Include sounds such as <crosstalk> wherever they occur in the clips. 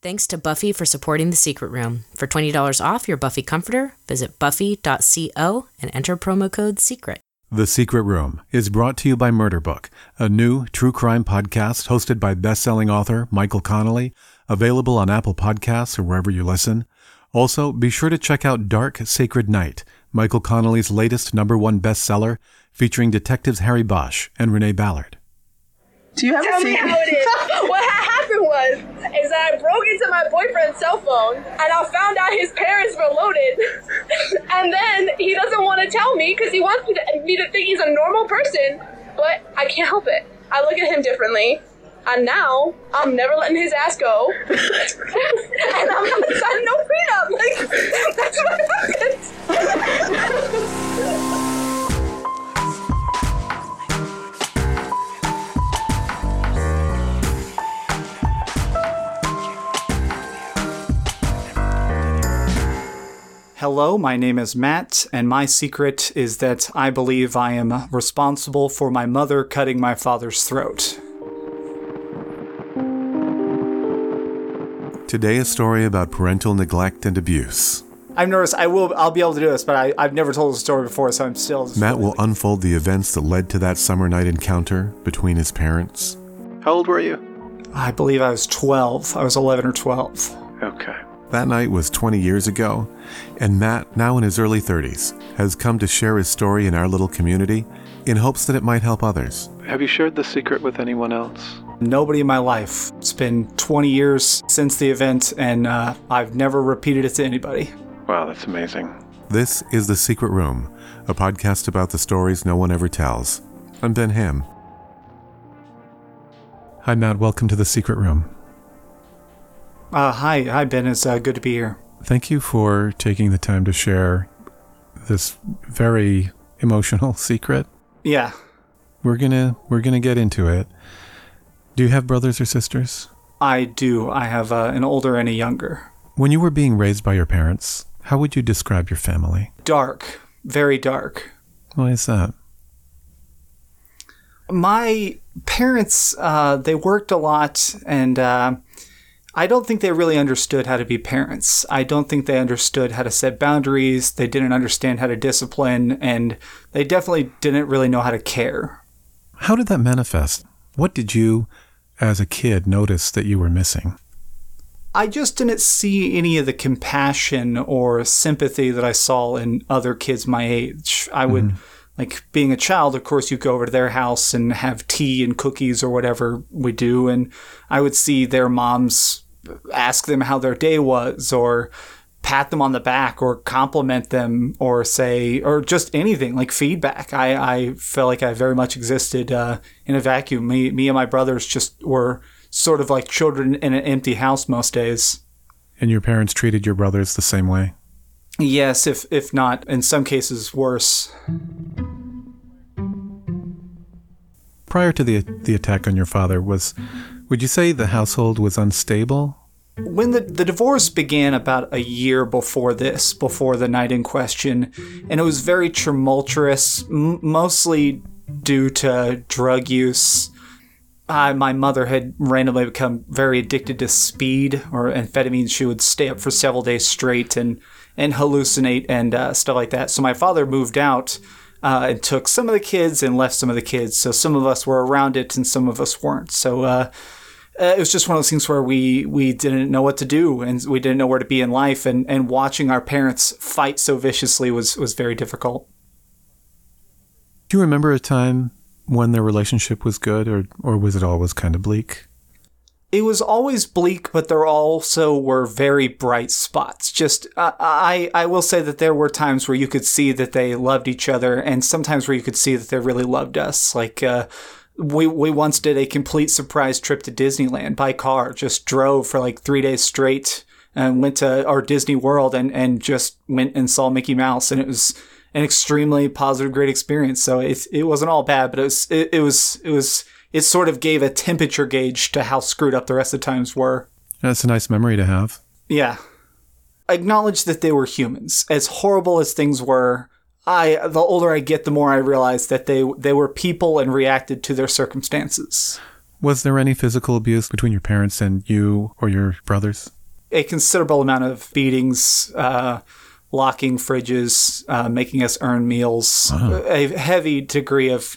Thanks to Buffy for supporting The Secret Room. For $20 off your Buffy comforter, visit buffy.co and enter promo code SECRET. The Secret Room is brought to you by Murderbook, a new true crime podcast hosted by best-selling author Michael Connelly, available on Apple Podcasts or wherever you listen. Also, be sure to check out Dark Sacred Night, Michael Connelly's latest number one bestseller, featuring detectives Harry Bosch and Renee Ballard. Do you have Tell a me how it is. <laughs> what ha- happened was, is that I broke into my boyfriend's cell phone and I found out his parents were loaded. <laughs> and then he doesn't want to tell me because he wants me to, me to think he's a normal person, but I can't help it. I look at him differently. And now I'm never letting his ass go. <laughs> and I'm not signing no prenup. Like that's what happened. Hello, my name is Matt, and my secret is that I believe I am responsible for my mother cutting my father's throat. Today, a story about parental neglect and abuse. I'm nervous. I will. I'll be able to do this, but I, I've never told the story before, so I'm still. Matt will unfold the events that led to that summer night encounter between his parents. How old were you? I believe I was 12. I was 11 or 12. Okay. That night was 20 years ago, and Matt, now in his early 30s, has come to share his story in our little community in hopes that it might help others. Have you shared the secret with anyone else? Nobody in my life. It's been 20 years since the event, and uh, I've never repeated it to anybody. Wow, that's amazing. This is The Secret Room, a podcast about the stories no one ever tells. I'm Ben Ham. Hi, Matt. Welcome to The Secret Room. Uh, hi, hi, Ben. It's uh, good to be here. Thank you for taking the time to share this very emotional <laughs> secret. Yeah, We're gonna we're gonna get into it. Do you have brothers or sisters? I do. I have uh, an older and a younger. When you were being raised by your parents, how would you describe your family? Dark, very dark. Why is that? my parents uh, they worked a lot and uh, i don't think they really understood how to be parents. I don't think they understood how to set boundaries. They didn't understand how to discipline and they definitely didn't really know how to care. How did that manifest? What did you, as a kid, notice that you were missing? i just didn't see any of the compassion or sympathy that i saw in other kids my age. I would mm-hmm. like being a child of course you go over to their house and have tea and cookies or whatever we do and i would see their moms ask them how their day was or pat them on the back or compliment them or say or just anything like feedback. I, I felt like i very much existed uh, in a vacuum. Me, me and my brothers just were sort of like children in an empty house most days. And your parents treated your brothers the same way? yes if if not in some cases worse Prior to the the attack on your father, was would you say the household was unstable? when the, the divorce began about a year before this, before the night in question, and it was very tumultuous, m- mostly due to drug use. Uh, my mother had randomly become very addicted to speed or amphetamines. She would stay up for several days straight and, and hallucinate and uh, stuff like that. So my father moved out uh, and took some of the kids and left some of the kids. So some of us were around it and some of us weren't. So uh, uh, it was just one of those things where we we didn't know what to do and we didn't know where to be in life and and watching our parents fight so viciously was was very difficult Do you remember a time when their relationship was good, or or was it always kind of bleak? It was always bleak but there also were very bright spots just uh, i i will say that there were times where you could see that they loved each other and sometimes where you could see that they really loved us like uh we, we once did a complete surprise trip to Disneyland by car. Just drove for like three days straight and went to our Disney World and, and just went and saw Mickey Mouse. And it was an extremely positive, great experience. So it, it wasn't all bad, but it was, it, it was, it was, it sort of gave a temperature gauge to how screwed up the rest of the times were. That's a nice memory to have. Yeah. Acknowledge that they were humans. As horrible as things were, I the older I get, the more I realize that they they were people and reacted to their circumstances. Was there any physical abuse between your parents and you or your brothers? A considerable amount of beatings, uh, locking fridges, uh, making us earn meals, a heavy degree of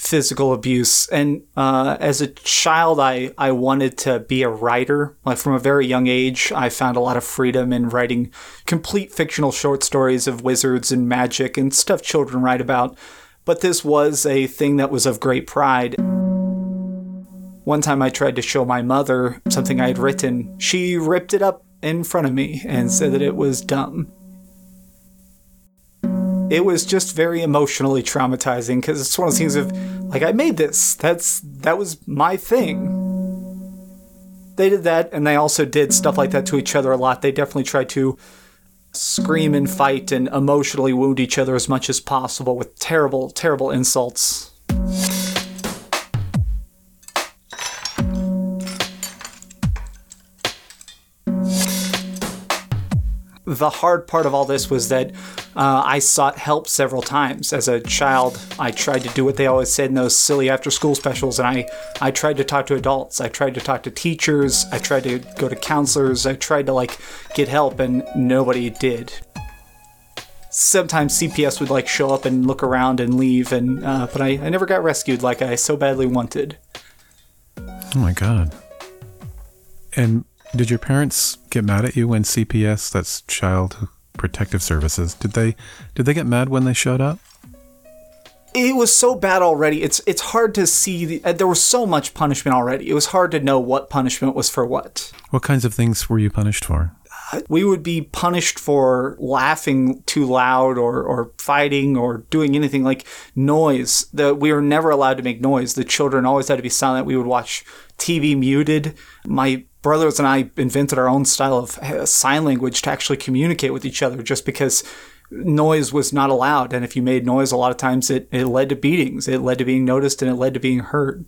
physical abuse. And uh, as a child, I, I wanted to be a writer. Like from a very young age, I found a lot of freedom in writing complete fictional short stories of wizards and magic and stuff children write about. But this was a thing that was of great pride. One time I tried to show my mother something I had written. She ripped it up in front of me and said that it was dumb it was just very emotionally traumatizing because it's one of those things of like I made this. That's that was my thing. They did that, and they also did stuff like that to each other a lot. They definitely tried to scream and fight and emotionally wound each other as much as possible with terrible, terrible insults. The hard part of all this was that uh, I sought help several times. As a child, I tried to do what they always said in those silly after school specials, and I, I tried to talk to adults. I tried to talk to teachers. I tried to go to counselors. I tried to like get help, and nobody did. Sometimes CPS would like show up and look around and leave, and uh, but I, I never got rescued like I so badly wanted. Oh my god. And did your parents get mad at you when CPS, that's Child Protective Services, did they did they get mad when they showed up? it was so bad already. It's it's hard to see. The, uh, there was so much punishment already. It was hard to know what punishment was for what. What kinds of things were you punished for? We would be punished for laughing too loud or, or fighting or doing anything like noise. The, we were never allowed to make noise. The children always had to be silent. We would watch TV muted. My brothers and I invented our own style of uh, sign language to actually communicate with each other just because noise was not allowed. And if you made noise, a lot of times it, it led to beatings. It led to being noticed and it led to being heard.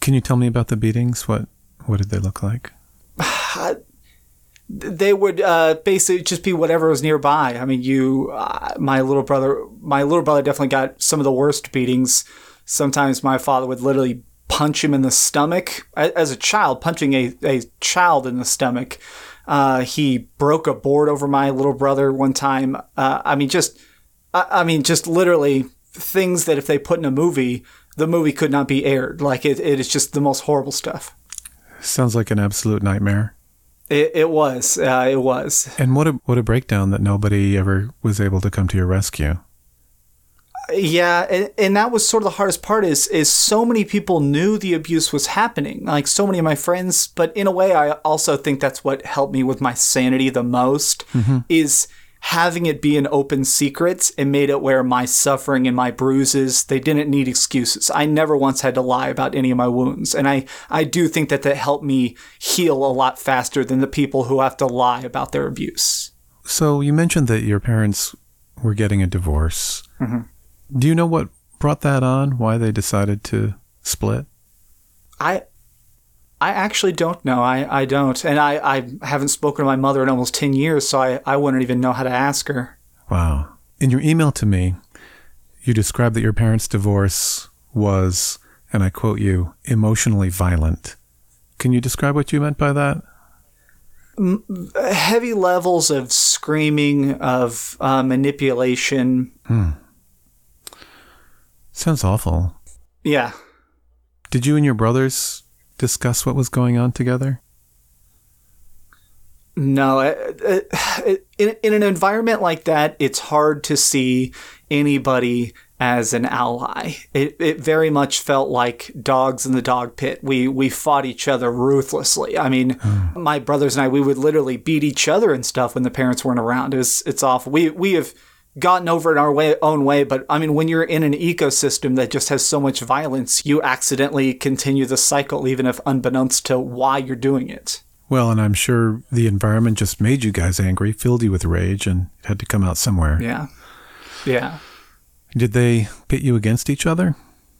Can you tell me about the beatings? What what did they look like? <sighs> they would uh, basically just be whatever was nearby. I mean, you, uh, my little brother, my little brother definitely got some of the worst beatings. Sometimes my father would literally punch him in the stomach as a child, punching a, a child in the stomach. Uh, he broke a board over my little brother one time. Uh, I mean, just, I, I, mean, just literally things that if they put in a movie, the movie could not be aired. Like it, it is just the most horrible stuff. Sounds like an absolute nightmare. It, it was. Uh, it was. And what a what a breakdown that nobody ever was able to come to your rescue. Yeah, and, and that was sort of the hardest part is is so many people knew the abuse was happening. Like so many of my friends, but in a way I also think that's what helped me with my sanity the most mm-hmm. is having it be an open secret and made it where my suffering and my bruises they didn't need excuses i never once had to lie about any of my wounds and i i do think that that helped me heal a lot faster than the people who have to lie about their abuse so you mentioned that your parents were getting a divorce mm-hmm. Do you know what brought that on why they decided to split i I actually don't know. I, I don't. And I, I haven't spoken to my mother in almost 10 years, so I, I wouldn't even know how to ask her. Wow. In your email to me, you described that your parents' divorce was, and I quote you, emotionally violent. Can you describe what you meant by that? Heavy levels of screaming, of uh, manipulation. Hmm. Sounds awful. Yeah. Did you and your brothers discuss what was going on together? No, it, it, in, in an environment like that, it's hard to see anybody as an ally. It, it very much felt like dogs in the dog pit. We we fought each other ruthlessly. I mean, mm. my brothers and I, we would literally beat each other and stuff when the parents weren't around. It was it's awful. We we have gotten over in our way, own way. But I mean, when you're in an ecosystem that just has so much violence, you accidentally continue the cycle, even if unbeknownst to why you're doing it. Well, and I'm sure the environment just made you guys angry, filled you with rage, and it had to come out somewhere. Yeah. Yeah. Did they pit you against each other?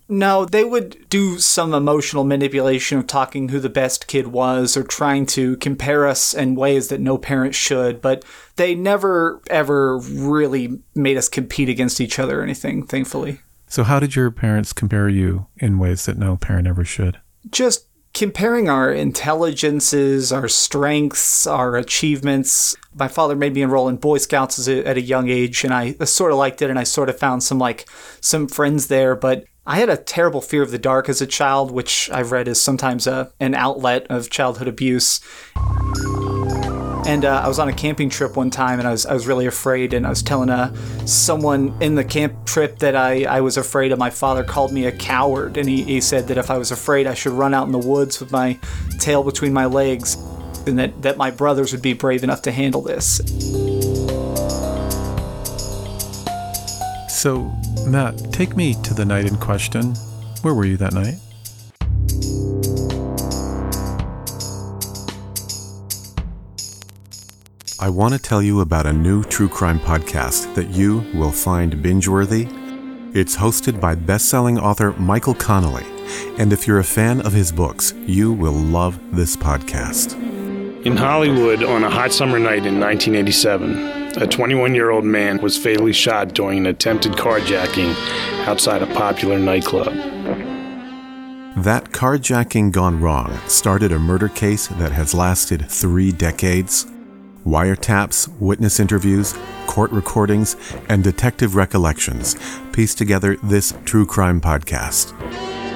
No, they would do some emotional manipulation of talking who the best kid was or trying to compare us in ways that no parent should, but they never ever really made us compete against each other or anything, thankfully. So, how did your parents compare you in ways that no parent ever should? just comparing our intelligences, our strengths, our achievements. My father made me enroll in Boy Scouts at a young age, and I sort of liked it, and I sort of found some like some friends there. But I had a terrible fear of the dark as a child, which I've read is sometimes a, an outlet of childhood abuse. And uh, I was on a camping trip one time, and I was I was really afraid. And I was telling uh, someone in the camp trip that I, I was afraid of. My father called me a coward, and he, he said that if I was afraid, I should run out in the woods with my tail between my legs, and that, that my brothers would be brave enough to handle this. So, Matt, take me to the night in question. Where were you that night? I want to tell you about a new true crime podcast that you will find binge worthy. It's hosted by best selling author Michael Connelly. And if you're a fan of his books, you will love this podcast. In Hollywood, on a hot summer night in 1987, a 21 year old man was fatally shot during an attempted carjacking outside a popular nightclub. That carjacking gone wrong started a murder case that has lasted three decades. Wiretaps, witness interviews, court recordings, and detective recollections piece together this true crime podcast.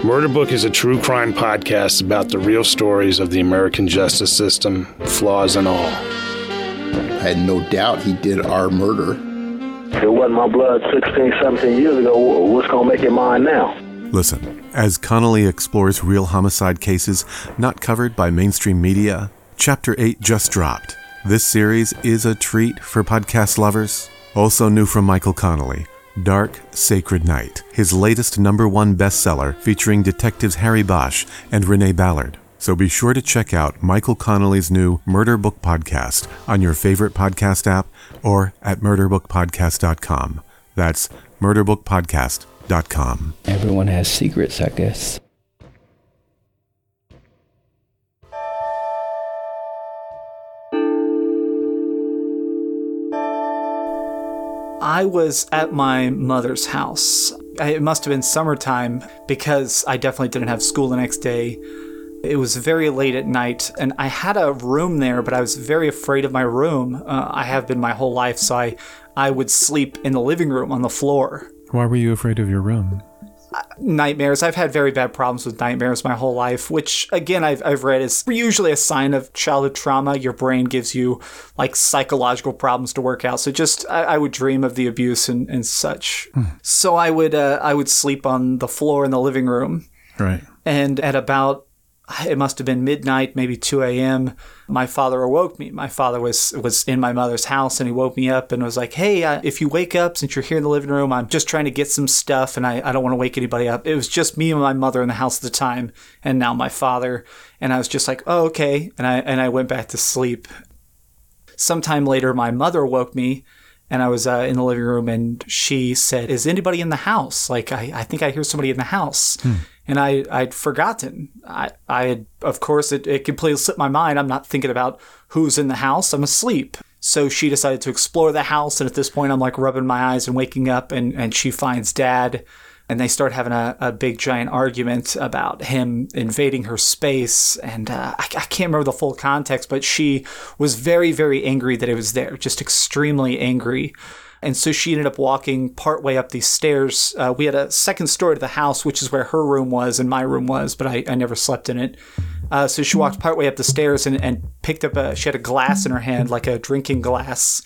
Murder Book is a true crime podcast about the real stories of the American justice system, flaws and all. I had no doubt he did our murder. It wasn't my blood 16, 17 years ago. What's going to make it mine now? Listen, as Connelly explores real homicide cases not covered by mainstream media, Chapter 8 just dropped. This series is a treat for podcast lovers. Also new from Michael Connelly, Dark Sacred Night, his latest number one bestseller featuring detectives Harry Bosch and Renee Ballard. So be sure to check out Michael Connelly's new Murder Book Podcast on your favorite podcast app or at murderbookpodcast.com. That's murderbookpodcast.com. Everyone has secrets, I guess. I was at my mother's house. It must have been summertime because I definitely didn't have school the next day. It was very late at night, and I had a room there, but I was very afraid of my room. Uh, I have been my whole life, so I, I would sleep in the living room on the floor. Why were you afraid of your room? nightmares. I've had very bad problems with nightmares my whole life, which again I've, I've read is usually a sign of childhood trauma. Your brain gives you like psychological problems to work out. So just I, I would dream of the abuse and, and such. So I would uh, I would sleep on the floor in the living room. Right. And at about it must have been midnight, maybe 2 a.m. My father awoke me. My father was was in my mother's house, and he woke me up and was like, "Hey, uh, if you wake up, since you're here in the living room, I'm just trying to get some stuff, and I, I don't want to wake anybody up." It was just me and my mother in the house at the time, and now my father. And I was just like, "Oh, okay," and I and I went back to sleep. Sometime later, my mother woke me and I was uh, in the living room, and she said, "Is anybody in the house? Like, I, I think I hear somebody in the house." And I, I'd forgotten. I, I had, of course, it, it completely slipped my mind. I'm not thinking about who's in the house. I'm asleep. So she decided to explore the house, and at this point, I'm like rubbing my eyes and waking up, and, and she finds dad, and they start having a, a big giant argument about him invading her space. And uh, I, I can't remember the full context, but she was very, very angry that it was there, just extremely angry. And so she ended up walking partway up these stairs. Uh, we had a second story to the house, which is where her room was and my room was, but I, I never slept in it. Uh, so she walked partway up the stairs and, and picked up a, she had a glass in her hand, like a drinking glass.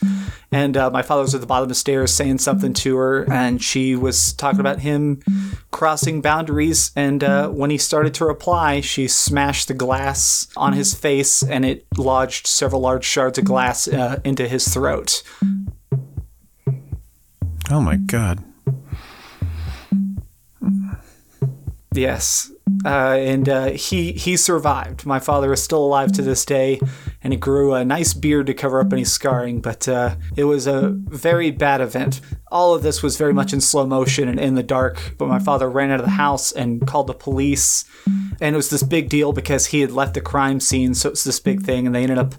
And uh, my father was at the bottom of the stairs saying something to her, and she was talking about him crossing boundaries. And uh, when he started to reply, she smashed the glass on his face, and it lodged several large shards of glass uh, into his throat. Oh my god. Yes, uh, and uh, he he survived. My father is still alive to this day, and he grew a nice beard to cover up any scarring. But uh, it was a very bad event. All of this was very much in slow motion and in the dark. But my father ran out of the house and called the police, and it was this big deal because he had left the crime scene. So it's this big thing, and they ended up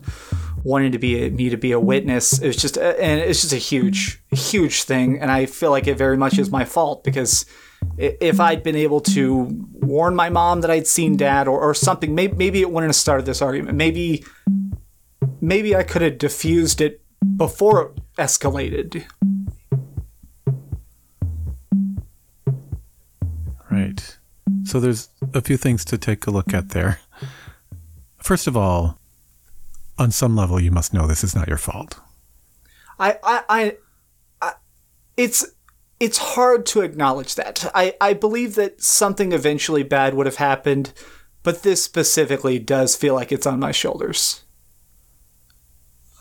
wanting to be me to be a witness. It's just, uh, and it's just a huge, huge thing. And I feel like it very much is my fault because if I'd been able to warn my mom that I'd seen dad or, or something, maybe, maybe it wouldn't have started this argument. Maybe, maybe I could have diffused it before it escalated. Right. So there's a few things to take a look at there. First of all, on some level, you must know this is not your fault. I, I, I, I it's it's hard to acknowledge that. I, I believe that something eventually bad would have happened, but this specifically does feel like it's on my shoulders.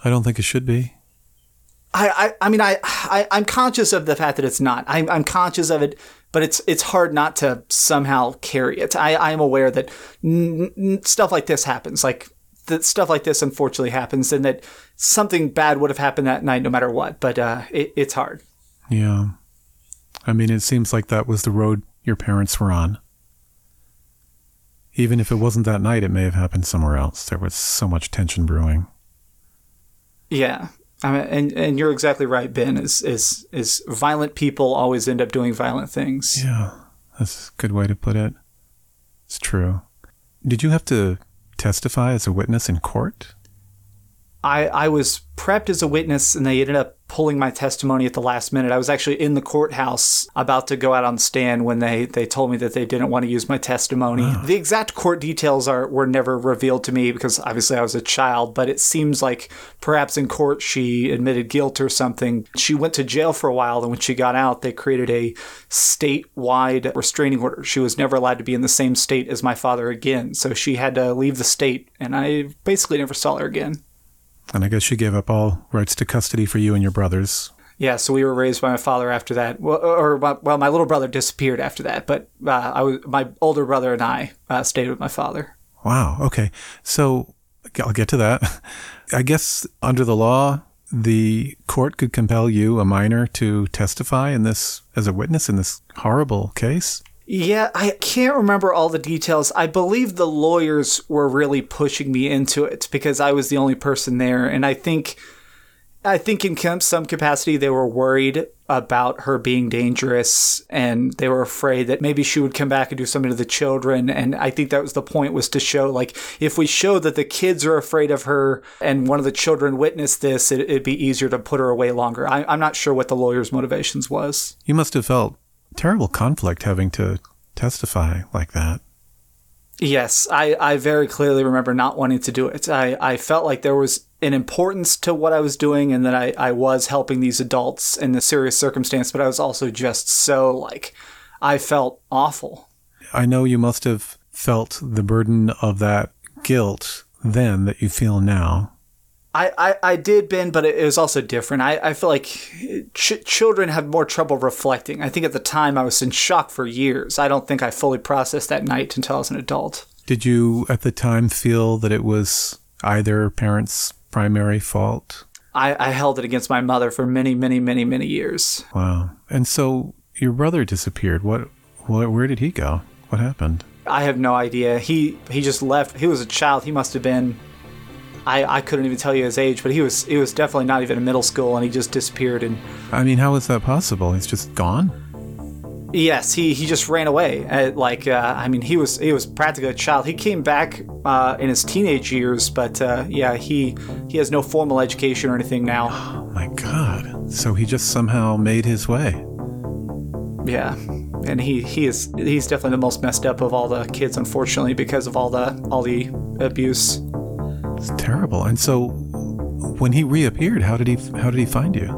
I don't think it should be. I, I, I mean, I, I, I'm conscious of the fact that it's not. I'm, I'm conscious of it, but it's, it's hard not to somehow carry it. I, I am aware that n- n- stuff like this happens. Like that stuff like this, unfortunately, happens, and that something bad would have happened that night, no matter what. But uh, it, it's hard. Yeah. I mean, it seems like that was the road your parents were on. Even if it wasn't that night, it may have happened somewhere else. There was so much tension brewing. Yeah. I mean, and and you're exactly right, Ben. Is is is violent people always end up doing violent things? Yeah, that's a good way to put it. It's true. Did you have to testify as a witness in court? I I was prepped as a witness, and they ended up pulling my testimony at the last minute. I was actually in the courthouse about to go out on the stand when they they told me that they didn't want to use my testimony. The exact court details are were never revealed to me because obviously I was a child. But it seems like perhaps in court she admitted guilt or something. She went to jail for a while, and when she got out, they created a statewide restraining order. She was never allowed to be in the same state as my father again, so she had to leave the state, and I basically never saw her again. And I guess she gave up all rights to custody for you and your brothers. Yeah, so we were raised by my father after that. Well, or well, my little brother disappeared after that, but uh, I was my older brother and I uh, stayed with my father. Wow. Okay. So I'll get to that. <laughs> I guess under the law, the court could compel you, a minor, to testify in this as a witness in this horrible case. Yeah, I can't remember all the details. I believe the lawyers were really pushing me into it because I was the only person there, and I think, I think in some capacity they were worried about her being dangerous, and they were afraid that maybe she would come back and do something to the children. And I think that was the point was to show like if we show that the kids are afraid of her, and one of the children witnessed this, it, it'd be easier to put her away longer. I, I'm not sure what the lawyers' motivations was. You must have felt terrible conflict having to testify like that. Yes, I, I very clearly remember not wanting to do it. I, I felt like there was an importance to what I was doing and that I, I was helping these adults in a serious circumstance, but I was also just so like, I felt awful. I know you must have felt the burden of that guilt then that you feel now. I, I, I did, Ben, but it, it was also different. I, I feel like ch- children have more trouble reflecting. I think at the time I was in shock for years. I don't think I fully processed that night until I was an adult. Did you at the time feel that it was either parent's primary fault? I, I held it against my mother for many, many, many, many years. Wow. And so your brother disappeared. What, what where did he go? What happened? I have no idea. He he just left. He was a child. He must have been I, I couldn't even tell you his age, but he was he was definitely not even in middle school and he just disappeared and I mean, how is that possible? He's just gone? Yes, he, he just ran away. Uh, like uh, I mean, he was he was practically a child. He came back uh, in his teenage years, but uh, yeah, he he has no formal education or anything now. <gasps> Oh my god! So he just somehow made his way. Yeah, and he he is he's definitely the most messed up of all the kids, unfortunately, because of all the all the abuse. It's terrible. And so, when he reappeared, how did he how did he find you?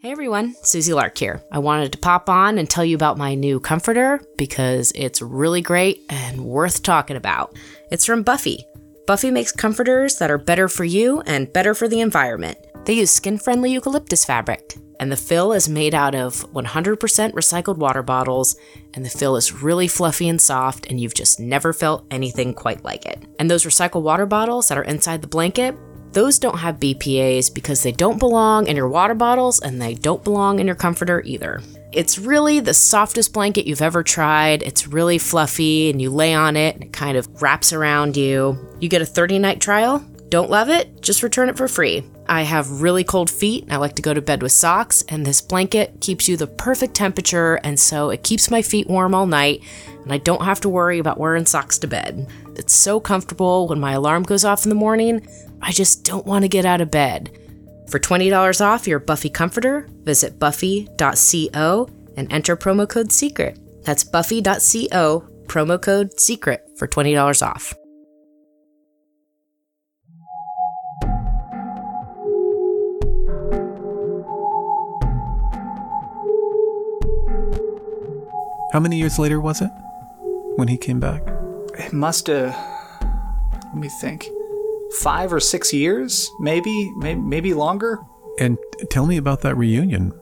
Hey everyone, Susie Lark here. I wanted to pop on and tell you about my new comforter because it's really great and worth talking about. It's from Buffy. Buffy makes comforters that are better for you and better for the environment. They use skin friendly eucalyptus fabric, and the fill is made out of 100% recycled water bottles, and the fill is really fluffy and soft, and you've just never felt anything quite like it. And those recycled water bottles that are inside the blanket, those don't have BPAs because they don't belong in your water bottles and they don't belong in your comforter either. It's really the softest blanket you've ever tried. It's really fluffy and you lay on it and it kind of wraps around you. You get a 30 night trial. Don't love it? Just return it for free. I have really cold feet. and I like to go to bed with socks, and this blanket keeps you the perfect temperature, and so it keeps my feet warm all night, and I don't have to worry about wearing socks to bed. It's so comfortable when my alarm goes off in the morning. I just don't want to get out of bed. For $20 off your Buffy comforter, visit buffy.co and enter promo code SECRET. That's buffy.co, promo code SECRET for $20 off. How many years later was it when he came back? It must have. Let me think. Five or six years, maybe, maybe, maybe longer. And tell me about that reunion.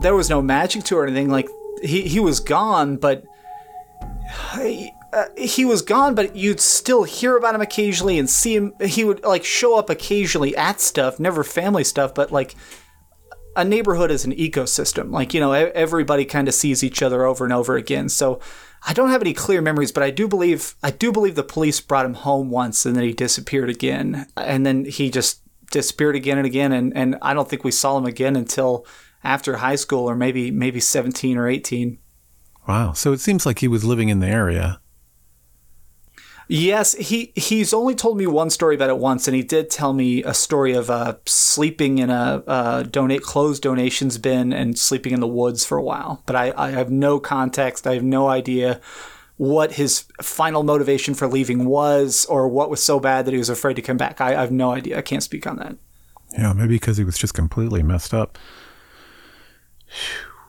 There was no magic to it or anything. Like he he was gone, but he, uh, he was gone. But you'd still hear about him occasionally and see him. He would like show up occasionally at stuff, never family stuff, but like a neighborhood is an ecosystem. Like, you know, everybody kind of sees each other over and over again. So I don't have any clear memories, but I do believe I do believe the police brought him home once and then he disappeared again. And then he just disappeared again and again and, and I don't think we saw him again until after high school or maybe maybe 17 or 18. Wow. So it seems like he was living in the area. Yes, he he's only told me one story about it once, and he did tell me a story of uh, sleeping in a uh, donate closed donations bin and sleeping in the woods for a while. But I, I have no context. I have no idea what his final motivation for leaving was, or what was so bad that he was afraid to come back. I, I have no idea. I can't speak on that. Yeah, maybe because he was just completely messed up.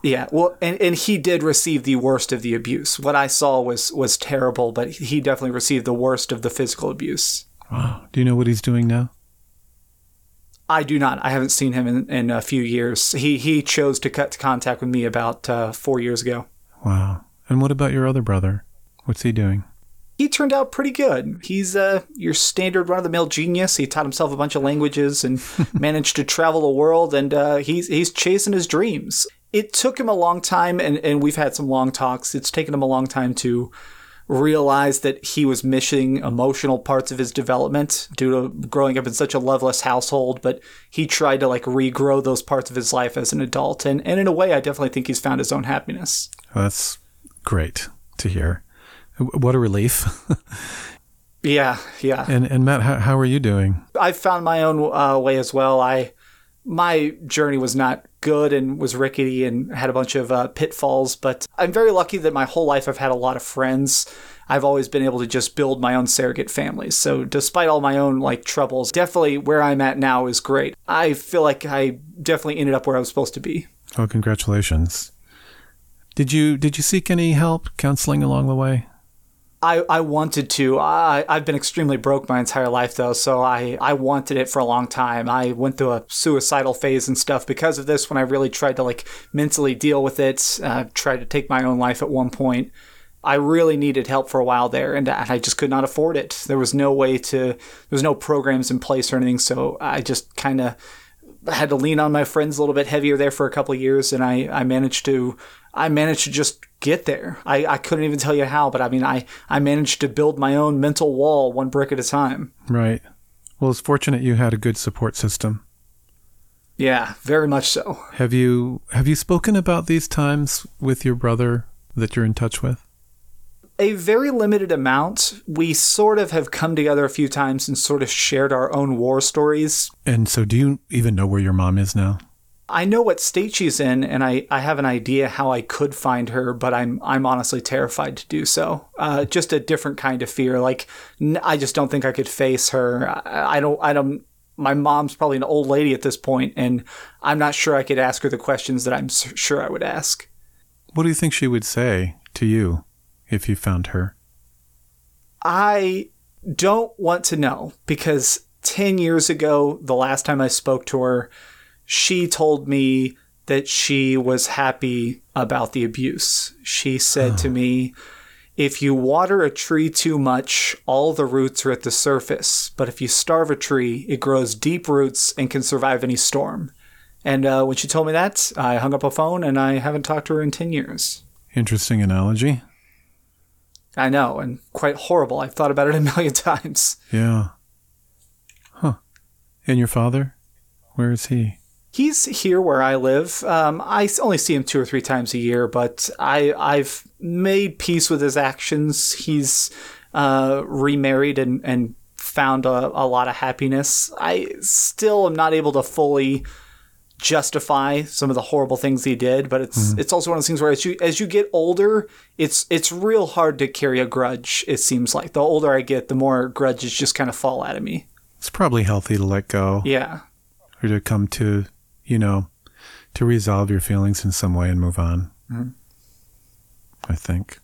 Yeah, well, and, and he did receive the worst of the abuse. What I saw was was terrible, but he definitely received the worst of the physical abuse. Wow. Do you know what he's doing now? I do not. I haven't seen him in, in a few years. He he chose to cut contact with me about uh, four years ago. Wow. And what about your other brother? What's he doing? He turned out pretty good. He's uh, your standard run of the mill genius. He taught himself a bunch of languages and <laughs> managed to travel the world, and uh, he's he's chasing his dreams it took him a long time, and, and we've had some long talks. It's taken him a long time to realize that he was missing emotional parts of his development due to growing up in such a loveless household, but he tried to like regrow those parts of his life as an adult. And, and in a way, I definitely think he's found his own happiness. That's great to hear. What a relief. <laughs> yeah, yeah. And, and Matt, how, how are you doing? I found my own uh, way as well. I, my journey was not good and was rickety and had a bunch of uh, pitfalls, but I'm very lucky that my whole life I've had a lot of friends. I've always been able to just build my own surrogate families. So despite all my own like troubles, definitely where I'm at now is great. I feel like I definitely ended up where I was supposed to be. Oh, congratulations. Did you did you seek any help counseling along the way? I, I wanted to. I, I've been extremely broke my entire life, though, so I, I wanted it for a long time. I went through a suicidal phase and stuff because of this when I really tried to, like, mentally deal with it, uh, tried to take my own life at one point. I really needed help for a while there, and I just could not afford it. There was no way to, there was no programs in place or anything, so I just kind of had to lean on my friends a little bit heavier there for a couple of years, and I, I managed to I managed to just get there. I, I couldn't even tell you how, but I mean, I, I managed to build my own mental wall one brick at a time. Right. Well, it's fortunate you had a good support system. Yeah, very much so. Have you have you spoken about these times with your brother that you're in touch with? A very limited amount. We sort of have come together a few times and sort of shared our own war stories. And so do you even know where your mom is now? I know what state she's in, and I, I have an idea how I could find her, but I'm I'm honestly terrified to do so. Uh, just a different kind of fear. Like I just don't think I could face her. I, I don't I don't. My mom's probably an old lady at this point, and I'm not sure I could ask her the questions that I'm sure I would ask. What do you think she would say to you if you found her? I don't want to know because 10 years ago, the last time I spoke to her, she told me that she was happy about the abuse. She said oh. to me, if you water a tree too much, all the roots are at the surface. But if you starve a tree, it grows deep roots and can survive any storm. And uh, when she told me that, I hung up a phone and I haven't talked to her in 10 years. Interesting analogy. I know, and quite horrible. I've thought about it a <laughs> million times. Yeah. Huh. And your father? Where is he? He's here where I live. Um, I only see him two or three times a year, but I I've made peace with his actions. He's uh, remarried and and found a, a lot of happiness. I still am not able to fully justify some of the horrible things he did, but it's it's also one of those things where as you as you get older, it's it's real hard to carry a grudge. It seems like the older I get, the more grudges just kind of fall out of me. It's probably healthy to let go Yeah. or to come to, you know, to resolve your feelings in some way and move on. Mhm. I think.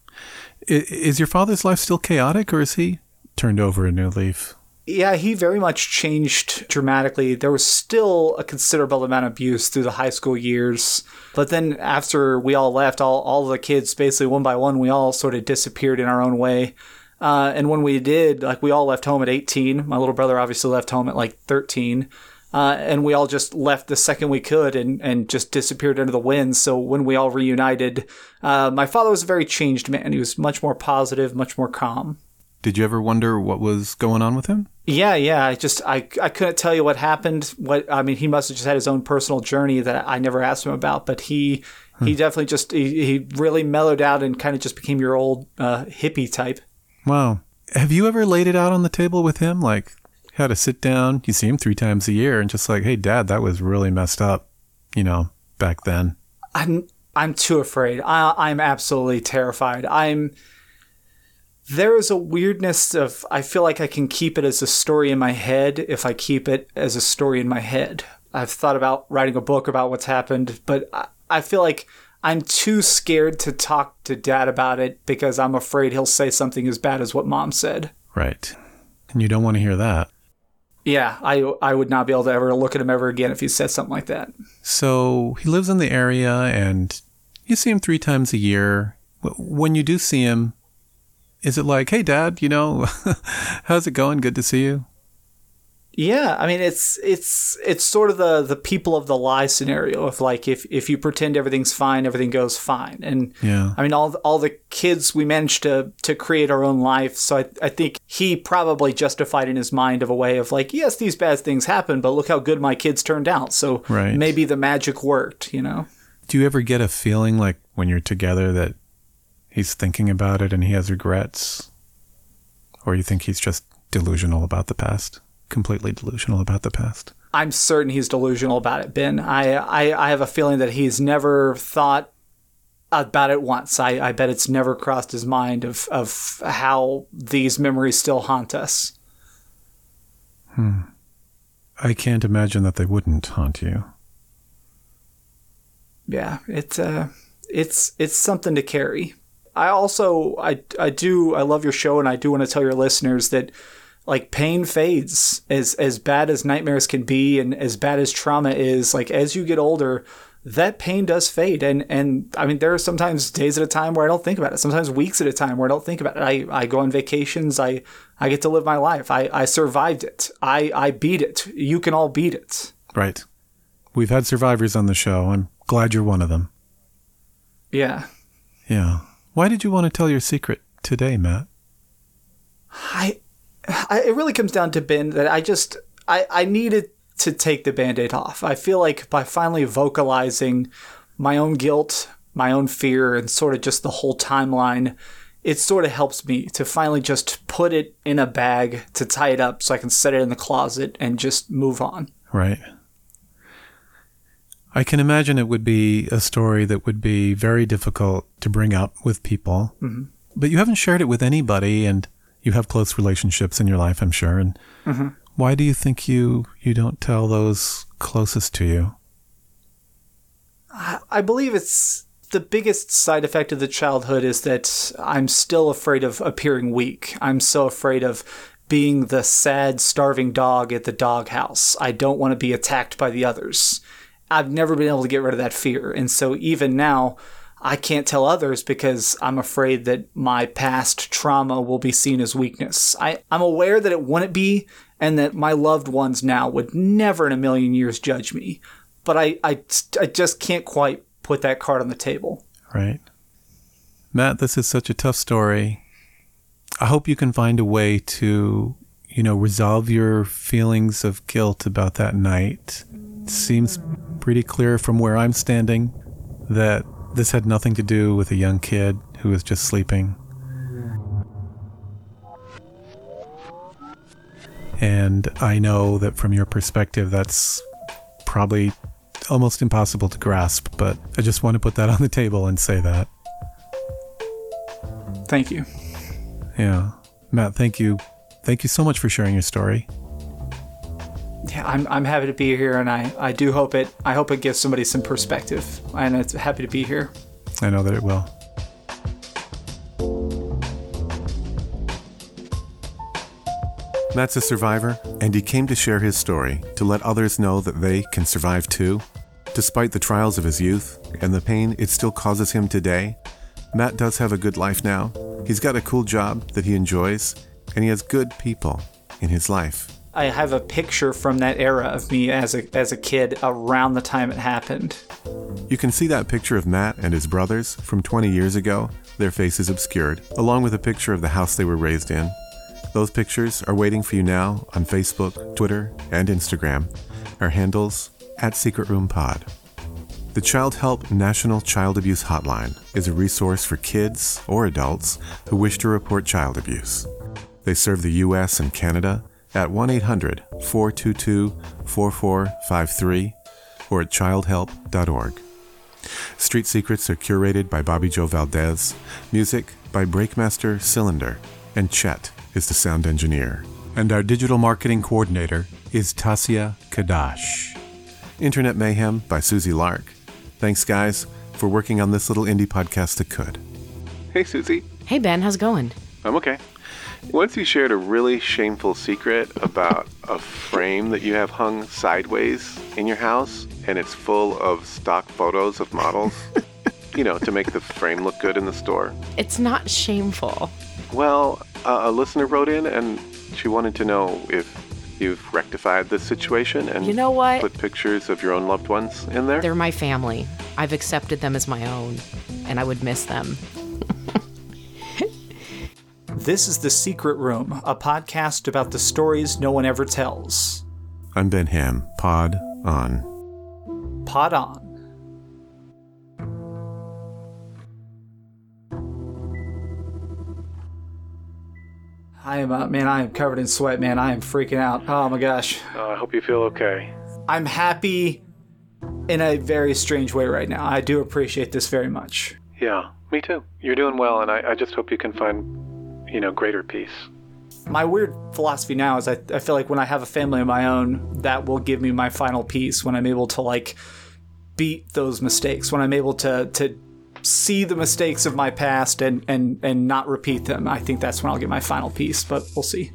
I- Is your father's life still chaotic or is he turned over a new leaf? Yeah, he very much changed dramatically. There was still a considerable amount of abuse through the high school years. But then after we all left, all, all the kids, basically one by one, we all sort of disappeared in our own way. Uh, and when we did, like we all left home at 18. My little brother obviously left home at like 13. Uh, and we all just left the second we could and, and just disappeared into the wind. So when we all reunited, uh, my father was a very changed man. He was much more positive, much more calm. Did you ever wonder what was going on with him? Yeah, yeah. I just I I couldn't tell you what happened. What I mean, he must have just had his own personal journey that I never asked him about. But he he definitely just he, he really mellowed out and kind of just became your old uh, hippie type. Wow. Have you ever laid it out on the table with him? Like, had to sit down, you see him three times a year, and just like, hey, dad, that was really messed up, you know, back then. I'm I'm too afraid. I, I'm absolutely terrified. I'm there is a weirdness of I feel like I can keep it as a story in my head if I keep it as a story in my head. I've thought about writing a book about what's happened, but I, I feel like I'm too scared to talk to dad about it because I'm afraid he'll say something as bad as what mom said. Right. And you don't want to hear that. Yeah, I I would not be able to ever look at him ever again if he said something like that. So he lives in the area and you see him three times a year. When you do see him, is it like, hey, dad, you know, <laughs> how's it going? Good to see you? Yeah, I mean it's it's it's sort of the the people of the lie scenario of like if if you pretend everything's fine, everything goes fine. And Yeah. I mean all all the kids we managed to to create our own life. So I I think he probably justified in his mind of a way of like, yes, these bad things happen, but look how good my kids turned out. So Right. maybe the magic worked, you know. Do you ever get a feeling like when you're together that he's thinking about it and he has regrets? Or you think he's just delusional about the past? Completely delusional about the past? I'm certain he's delusional about it, Ben. I, I, I have a feeling that he's never thought about it once. I, I bet it's never crossed his mind of, of how these memories still haunt us. Hmm. I can't imagine that they wouldn't haunt you. Yeah, it's uh, it's it's something to carry. I also I I do I love your show and I do want to tell your listeners that like pain fades as as bad as nightmares can be and as bad as trauma is like as you get older that pain does fade and and I mean there are sometimes days at a time where I don't think about it sometimes weeks at a time where I don't think about it I, I go on vacations I I get to live my life I, I survived it I I beat it you can all beat it Right. We've had survivors on the show. I'm glad you're one of them. yeah Yeah. Why did you want to tell your secret today, Matt? I, I it really comes down to Ben that I just I I needed to take the band-aid off. I feel like by finally vocalizing my own guilt, my own fear and sort of just the whole timeline, it sort of helps me to finally just put it in a bag to tie it up so I can set it in the closet and just move on. Right. I can imagine it would be a story that would be very difficult to bring up with people. Mhm. But you haven't shared it with anybody, and you have close relationships in your life, I'm sure. And Mhm. why do you think you you don't tell those closest to you? I I believe it's the biggest side effect of the childhood is that I'm still afraid of appearing weak. I'm so afraid of being the sad, starving dog at the doghouse. I don't want to be attacked by the others. I've never been able to get rid of that fear. And so even now, I can't tell others because I'm afraid that my past trauma will be seen as weakness. I, I'm aware that it wouldn't be, and that my loved ones now would never in a million years judge me. But I, I, I just can't quite put that card on the table. Right. Matt, this is such a tough story. I hope you can find a way to, you know, resolve your feelings of guilt about that night. It seems pretty clear from where I'm standing that this had nothing to do with a young kid who was just sleeping. And I know that from your perspective, that's probably almost impossible to grasp, but I just want to put that on the table and say that. Thank you. Yeah. Matt, thank you. Thank you so much for sharing your story. Yeah, I'm, I'm happy to be here, and I, I do hope it I hope it gives somebody some perspective, and it's happy to be here. I know that it will. Matt's a survivor, and he came to share his story to let others know that they can survive too. Despite the trials of his youth and the pain it still causes him today, Matt does have a good life now. He's got a cool job that he enjoys, and he has good people in his life. I have a picture from that era of me as a as a kid around the time it happened. You can see that picture of Matt and his brothers from 20 years ago, their faces obscured, along with a picture of the house they were raised in. Those pictures are waiting for you now on Facebook, Twitter, and Instagram. Our handles at Secret Room Pod. The Childhelp National Child Abuse Hotline is a resource for kids or adults who wish to report child abuse. They serve the US and Canada at 1 800 422 4453 or at childhelp.org. Street Secrets are curated by Bobbi Jo Valdez, music by Breakmaster Cylinder, and Chet is the sound engineer. And our digital marketing coordinator is Tassja Cadoch. Internet Mayhem by Susie Lark. Thanks, guys, for working on this little indie podcast that could. Hey, Susie. Hey, Ben, how's it going? I'm okay. Once you shared a really shameful secret about a frame that you have hung sideways in your house, and it's full of stock photos of models, <laughs> you know, to make the frame look good in the store. It's not shameful. Well, uh, a listener wrote in and she wanted to know if you've rectified this situation and You know what? put pictures of your own loved ones in there. They're my family. I've accepted them as my own, and I would miss them. This is The Secret Room, a podcast about the stories no one ever tells. I'm Ben Ham. Pod on. Pod on. I am, uh, man, I am covered in sweat, man. I am freaking out. Oh my gosh. Uh, I hope you feel okay. I'm happy in a very strange way right now. I do appreciate this very much. Yeah, me too. You're doing well, and I, I just hope you can find, you know, greater peace. My weird philosophy now is I, I feel like when I have a family of my own, that will give me my final peace when I'm able to like beat those mistakes, when I'm able to to see the mistakes of my past and and and not repeat them. I think that's when I'll get my final peace, but we'll see.